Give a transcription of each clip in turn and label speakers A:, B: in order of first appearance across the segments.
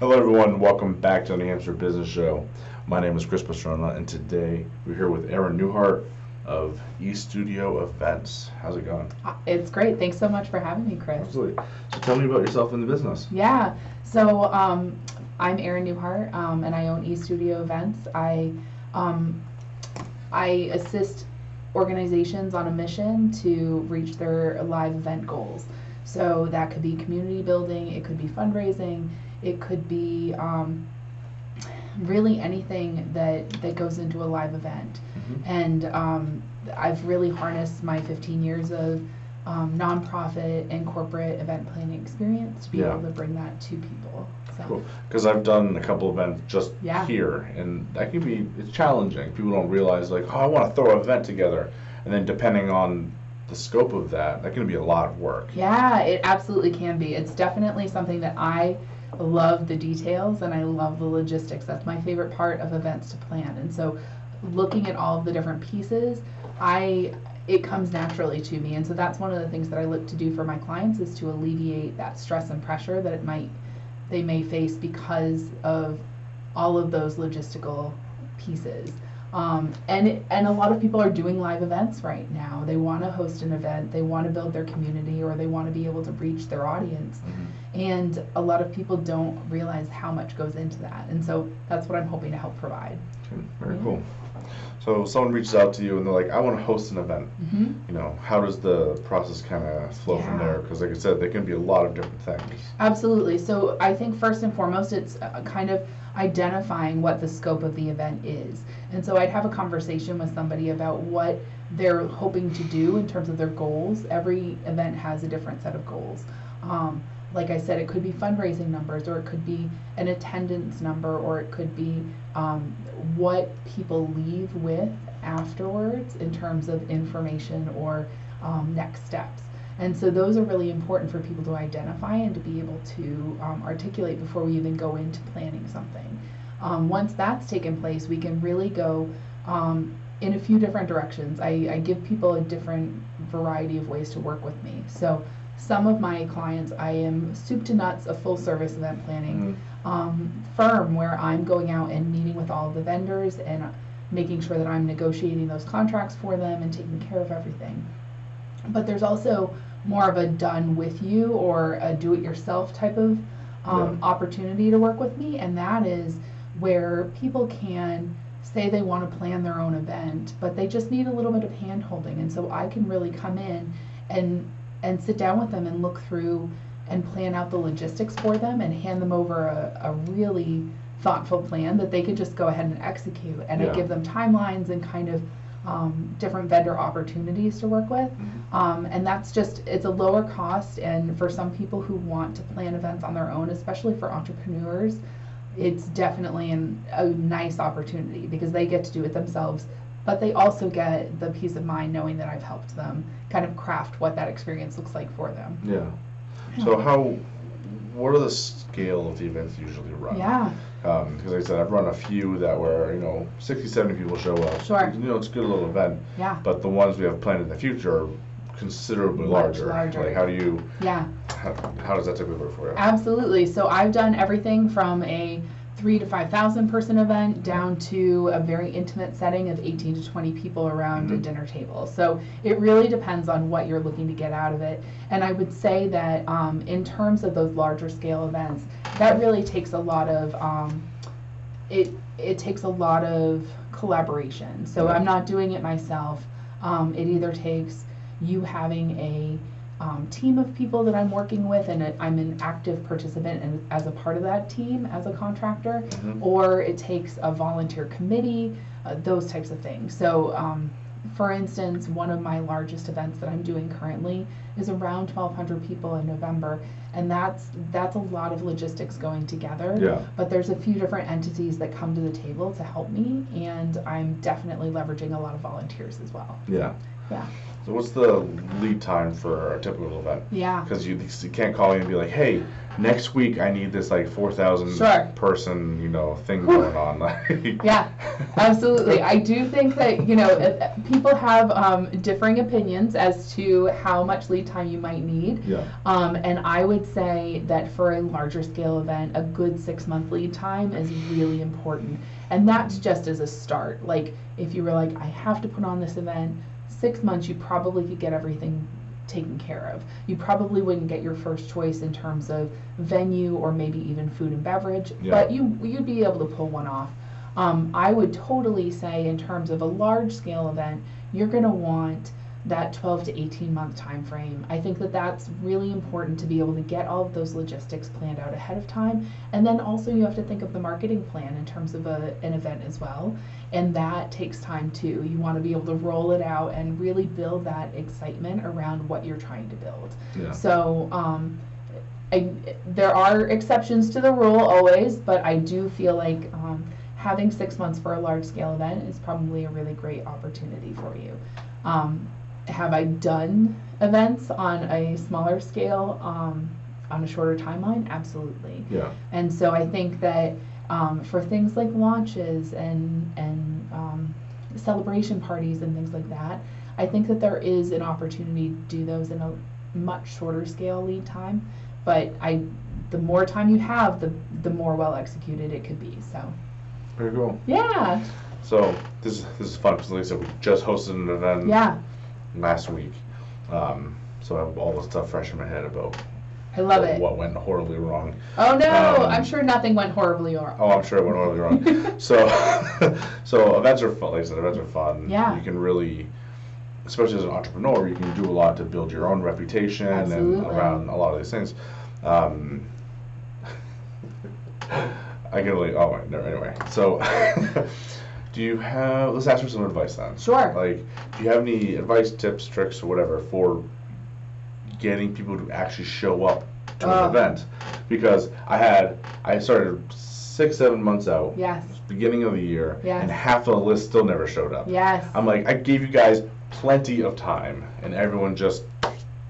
A: Hello, everyone. Welcome back to the New Hampshire Business Show. My name is Chris Pastrana, and today we're here with Erin Newhart of E Studio Events. How's it going?
B: Uh, It's great. Thanks so much for having me, Chris.
A: Absolutely. So, tell me about yourself in the business.
B: Yeah. So um, I'm Erin Newhart, um, and I own E Studio Events. I um, I assist organizations on a mission to reach their live event goals. So that could be community building, it could be fundraising, it could be um, really anything that that goes into a live event.
A: Mhm.
B: And um, I've really harnessed my 15 years of um, nonprofit and corporate event planning experience to be
A: Yeah.
B: able to bring that to people. So,
A: Cool. Because I've done a couple events just
B: Yeah.
A: here, and that can be it's challenging. People don't realize like, oh, I want to throw an event together, and then depending on the scope of that, that can be a lot of work.
B: yeah, it absolutely can be. It's definitely something that I love the details and I love the logistics. That's my favorite part of events to plan. And so, looking at all of the different pieces, I it comes naturally to me. And so that's one of the things that I look to do for my clients is to alleviate that stress and pressure that it might they may face because of all of those logistical pieces. Um, and and a lot of people are doing live events right now. They want to host an event, they want to build their community, or they want to be able to reach their audience. And a lot of people don't realize how much goes into that. And so that's what I'm hoping to help provide.
A: Very
B: Yeah.
A: cool. So, someone reaches out to you and they're like, I want to host an event.
B: Mm-hmm.
A: You know, how does the process kind of flow from there? Because, like I said, there can be a lot of different things.
B: Absolutely. So I think first and foremost, it's uh, kind of identifying what the scope of the event is. And so I'd have a conversation with somebody about what they're hoping to do in terms of their goals. Every event has a different set of goals. Um, like I said, it could be fundraising numbers, or it could be an attendance number, or it could be um, what people leave with afterwards in terms of information or um, next steps. And so those are really important for people to identify and to be able to um, articulate before we even go into planning something. Um, once that's taken place, we can really go um, in a few different directions. I, I give people a different variety of ways to work with me. So some of my clients, I am soup to nuts, a full service event planning um, firm where I'm going out and meeting with all the vendors and making sure that I'm negotiating those contracts for them and taking care of everything. But there's also more of a done with you or a do it yourself type of um, opportunity to work with me, and that is where people can say they want to plan their own event, but they just need a little bit of hand holding. And so I can really come in and and sit down with them and look through and plan out the logistics for them and hand them over a, a really thoughtful plan that they could just go ahead and execute. And
A: Yeah.
B: I give them timelines and kind of um, different vendor opportunities to work with. Um, and that's just, it's a lower cost. And for some people who want to plan events on their own, especially for entrepreneurs, it's definitely an, a nice opportunity because they get to do it themselves. But they also get the peace of mind knowing that I've helped them kind of craft what that experience looks like for them.
A: Yeah. So, how, what are the scale of the events usually run?
B: Yeah, um,
A: Because like I said, I've run a few that were, you know, 60, 70 people show up.
B: Sure.
A: You know, it's a good little event.
B: yeah,
A: But the ones we have planned in the future are considerably
B: Much
A: larger.
B: larger.
A: Like, how do you,
B: yeah.
A: how, how does that typically work for you?
B: Absolutely. So I've done everything from a three to five thousand person event down to a very intimate setting of 18 to 20 people around a
A: Mhm.
B: dinner table. So it really depends on what you're looking to get out of it. And I would say that um, in terms of those larger scale events, that really takes a lot of um, it. It takes a lot of collaboration. So. I'm not doing it myself. Um, it either takes you having a um, team of people that I'm working with, and it- I'm an active participant and as a part of that team as a contractor,
A: Mhm.
B: or it takes a volunteer committee, uh, those types of things. So, um, for instance, one of my largest events that I'm doing currently is around 1,200 people in November, and that's that's a lot of logistics going together.
A: Yeah.
B: But there's a few different entities that come to the table to help me, and I'm definitely leveraging a lot of volunteers as well.
A: Yeah.
B: Yeah.
A: So what's the lead time for a typical event?
B: Yeah.
A: Because you, you can't call me and be like, hey, next week I need this like 4,000
B: Sure.
A: person, you know, thing going on. Like,
B: Yeah, absolutely. I do think that, you know, people have um, differing opinions as to how much lead time you might need.
A: Yeah.
B: Um, and I would say that for a larger scale event, a good six month lead time is really important. And that's just as a start. Like, if you were like, I have to put on this event, six months, you probably could get everything taken care of. You probably wouldn't get your first choice in terms of venue or maybe even food and beverage,
A: Yeah.
B: but you you'd be able to pull one off. Um, I would totally say, in terms of a large scale event, you're going to want that 12 to 18 month time frame. I think that that's really important to be able to get all of those logistics planned out ahead of time. And then also you have to think of the marketing plan in terms of a, an event as well. And that takes time too. You want to be able to roll it out and really build that excitement around what you're trying to build.
A: Yeah.
B: So, um, I, there are exceptions to the rule always, but I do feel like um, having six months for a large scale event is probably a really great opportunity for you. Um, have I done events on a smaller scale um, on a shorter timeline? Absolutely.
A: Yeah.
B: And so I think that um, for things like launches and and um, celebration parties and things like that, I think that there is an opportunity to do those in a much shorter scale lead time. But I, the more time you have, the the more well executed it could be. So
A: Very cool.
B: yeah,
A: So this is this is fun because like I said, we just hosted an event
B: yeah,
A: last week. Um, so I have all the stuff fresh in my head about
B: I love
A: what,
B: it.
A: what went horribly wrong.
B: Oh no,
A: Um,
B: I'm sure nothing went horribly wrong.
A: Oh, I'm sure it went horribly wrong. so, so events are fun. Like I said, events are fun.
B: Yeah.
A: You can really, especially as an entrepreneur, you can do a lot to build your own reputation and around a lot of these things. Um, I can really. Oh, my no, anyway. So, do you have? Let's ask for some advice then.
B: Sure.
A: Like, do you have any advice, tips, tricks, or whatever for getting people to actually show up to
B: Oh.
A: an uh. event? Because I had, I started six, seven months out,
B: Yes,
A: beginning of the year,
B: Yes.
A: and half the list still never showed up.
B: yes.
A: I'm like, I gave you guys plenty of time, and everyone just,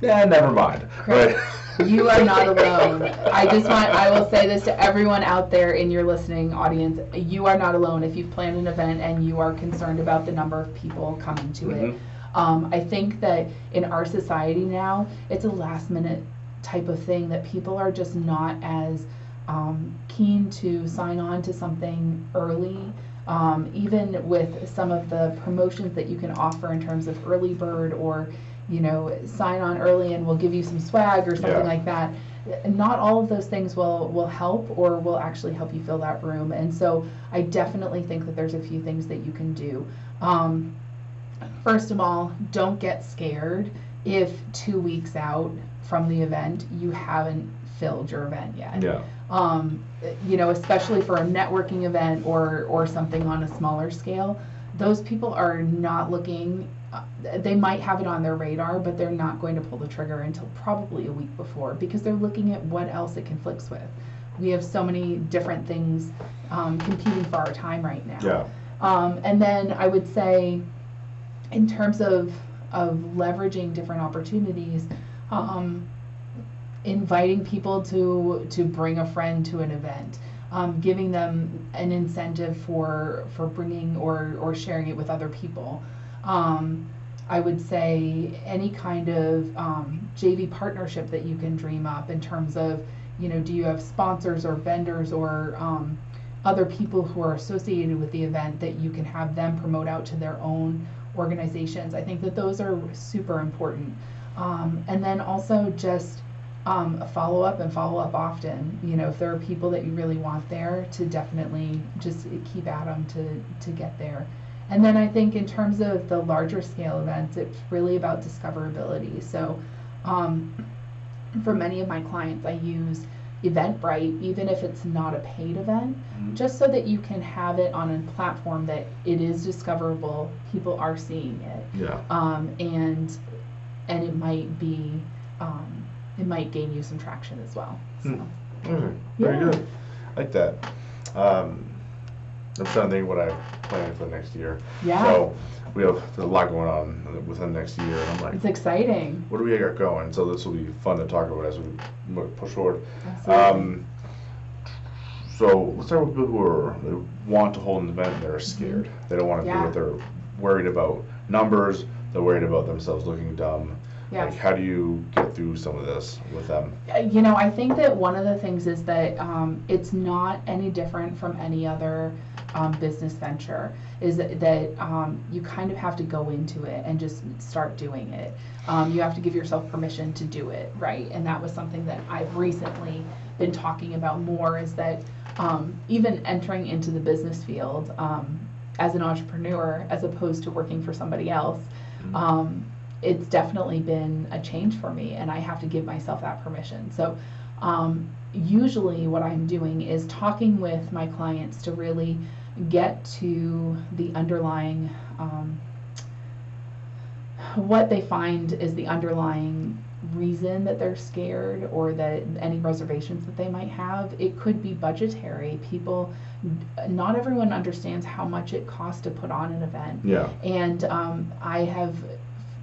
A: yeah, never mind. Right?
B: You are not alone. I just want, I will say this to everyone out there in your listening audience. You are not alone if you've planned an event and you are concerned about the number of people coming to
A: Mhm.
B: it. Um, I think that in our society now, it's a last minute type of thing that people are just not as um, keen to sign on to something early. Um, even with some of the promotions that you can offer in terms of early bird or you know, sign on early and we'll give you some swag or something
A: Yeah.
B: like that. Not all of those things will will help or will actually help you fill that room. And so I definitely think that there's a few things that you can do. Um, first of all, don't get scared if two weeks out from the event you haven't filled your event yet
A: yeah.
B: um, you know, especially for a networking event or or something on a smaller scale, those people are not looking. Uh, they might have it on their radar, but they're not going to pull the trigger until probably a week before because they're looking at what else it conflicts with. We have so many different things um, competing for our time right now.
A: Yeah.
B: Um, and then I would say, in terms of of leveraging different opportunities, um, inviting people to to bring a friend to an event, um, giving them an incentive for for bringing or or sharing it with other people. Um, I would say any kind of um, JV partnership that you can dream up in terms of, you know, do you have sponsors or vendors or um, other people who are associated with the event that you can have them promote out to their own organizations. I think that those are super important. Um, and then also just um, follow up and follow up often. You know, if there are people that you really want there, to definitely just keep at them to, to get there. And then I think in terms of the larger scale events, it's really about discoverability. So um, for many of my clients, I use Eventbrite, even if it's not a paid event,
A: Mhm.
B: just so that you can have it on a platform that it is discoverable, people are seeing it,
A: Yeah.
B: um, and and it might be um, it might gain you some traction as well. So.
A: Okay. Very
B: Yeah.
A: good. like that. Um, To think what I planned for the next year.
B: Yeah.
A: So we have a lot going on within the next year, and I'm like,
B: It's exciting.
A: what do we got going? So this will be fun to talk about as we push forward.
B: Absolutely.
A: Um, so let's start with people who are they want to hold an event and they're scared. They don't want to
B: Yeah.
A: do it. They're worried about numbers. They're worried about themselves looking dumb.
B: Yeah.
A: Like, how do you get through some of this with them?
B: Uh, You know, I think that one of the things is that um, it's not any different from any other um, business venture. Is that, that um, you kind of have to go into it and just start doing it. Um, you have to give yourself permission to do it, right? And that was something that I've recently been talking about more. Is that um, even entering into the business field um, as an entrepreneur, as opposed to working for somebody else. Um, it's definitely been a change for me and I have to give myself that permission. So um, usually what I'm doing is talking with my clients to really get to the underlying um, what they find is the underlying reason that they're scared or that any reservations that they might have. It could be budgetary. People not everyone understands how much it costs to put on an event.
A: Yeah.
B: and um, I have,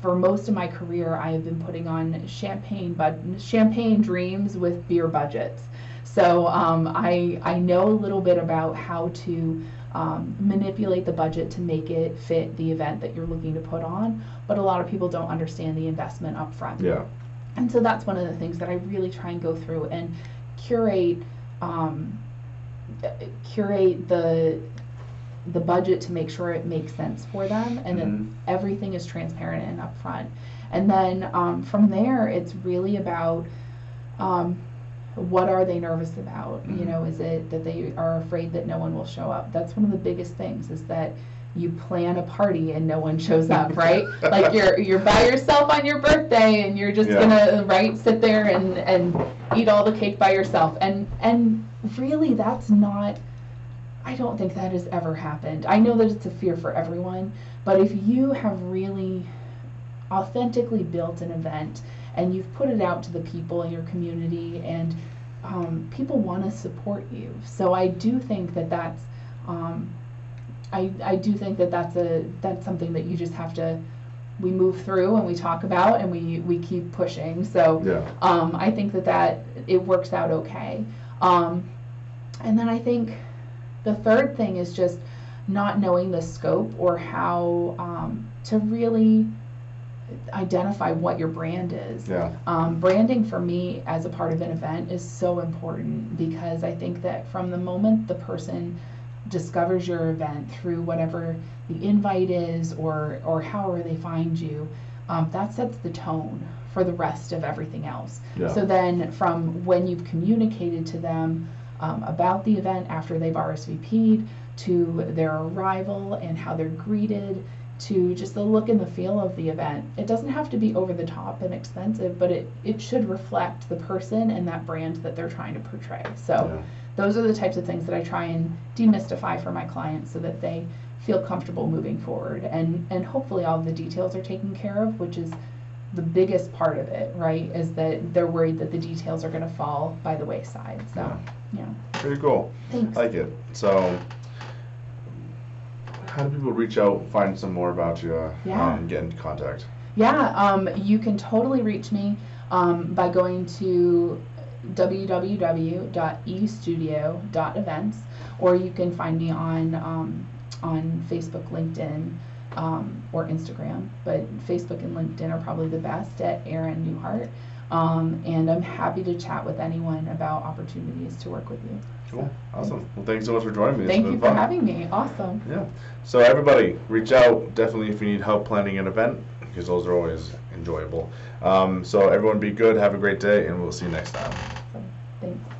B: for most of my career, I have been putting on champagne, but champagne dreams with beer budgets. So um, I I know a little bit about how to um, manipulate the budget to make it fit the event that you're looking to put on. But a lot of people don't understand the investment up front.
A: Yeah.
B: And so that's one of the things that I really try and go through and curate, um, curate the the budget to make sure it makes sense for them, and
A: Mhm.
B: then everything is transparent and upfront. And then um, from there, it's really about um, what are they nervous about? You
A: Mhm.
B: know, is it that they are afraid that no one will show up? That's one of the biggest things. Is that you plan a party and no one shows up, right? like you're you're by yourself on your birthday and you're just
A: Yeah.
B: gonna right sit there and and eat all the cake by yourself. And and really, that's not. I don't think that has ever happened. I know that it's a fear for everyone, but if you have really authentically built an event and you've put it out to the people in your community and um, people want to support you. So I do think that that's um, I, I do think that that's a that's something that you just have to we move through and we talk about and we we keep pushing. So
A: Yeah.
B: um, I think that that it works out okay. Um, and then I think the third thing is just not knowing the scope or how um, to really identify what your brand is.
A: Yeah.
B: Um, branding for me as a part of an event is so important because I think that from the moment the person discovers your event through whatever the invite is or or however they find you, um, that sets the tone for the rest of everything else.
A: Yeah.
B: So then, from when you've communicated to them um, about the event after they've RSVP'd, to their arrival and how they're greeted, to just the look and the feel of the event. It doesn't have to be over the top and expensive, but it, it should reflect the person and that brand that they're trying to portray. So,
A: Yeah.
B: those are the types of things that I try and demystify for my clients so that they feel comfortable moving forward. And, and hopefully, all the details are taken care of, which is the biggest part of it, right? Is that they're worried that the details are going to fall by the wayside. So, yeah.
A: Pretty cool.
B: Thanks.
A: I like it. So, how do people reach out, find some more about you, uh,
B: Yeah.
A: um, get in contact?
B: Yeah, um, you can totally reach me um, by going to www.estudio.events, or you can find me on um, on Facebook, LinkedIn, um, or Instagram. But Facebook and LinkedIn are probably the best at Erin Newhart. Um, and I'm happy to chat with anyone about opportunities to work with you.
A: Cool. Awesome. Well, thanks so much for joining me.
B: Thank you
A: fun.
B: for having me. Awesome.
A: Yeah. So everybody, reach out definitely if you need help planning an event because those are always enjoyable. Um, so everyone, be good. Have a great day, and we'll see you next time.
B: So, thanks.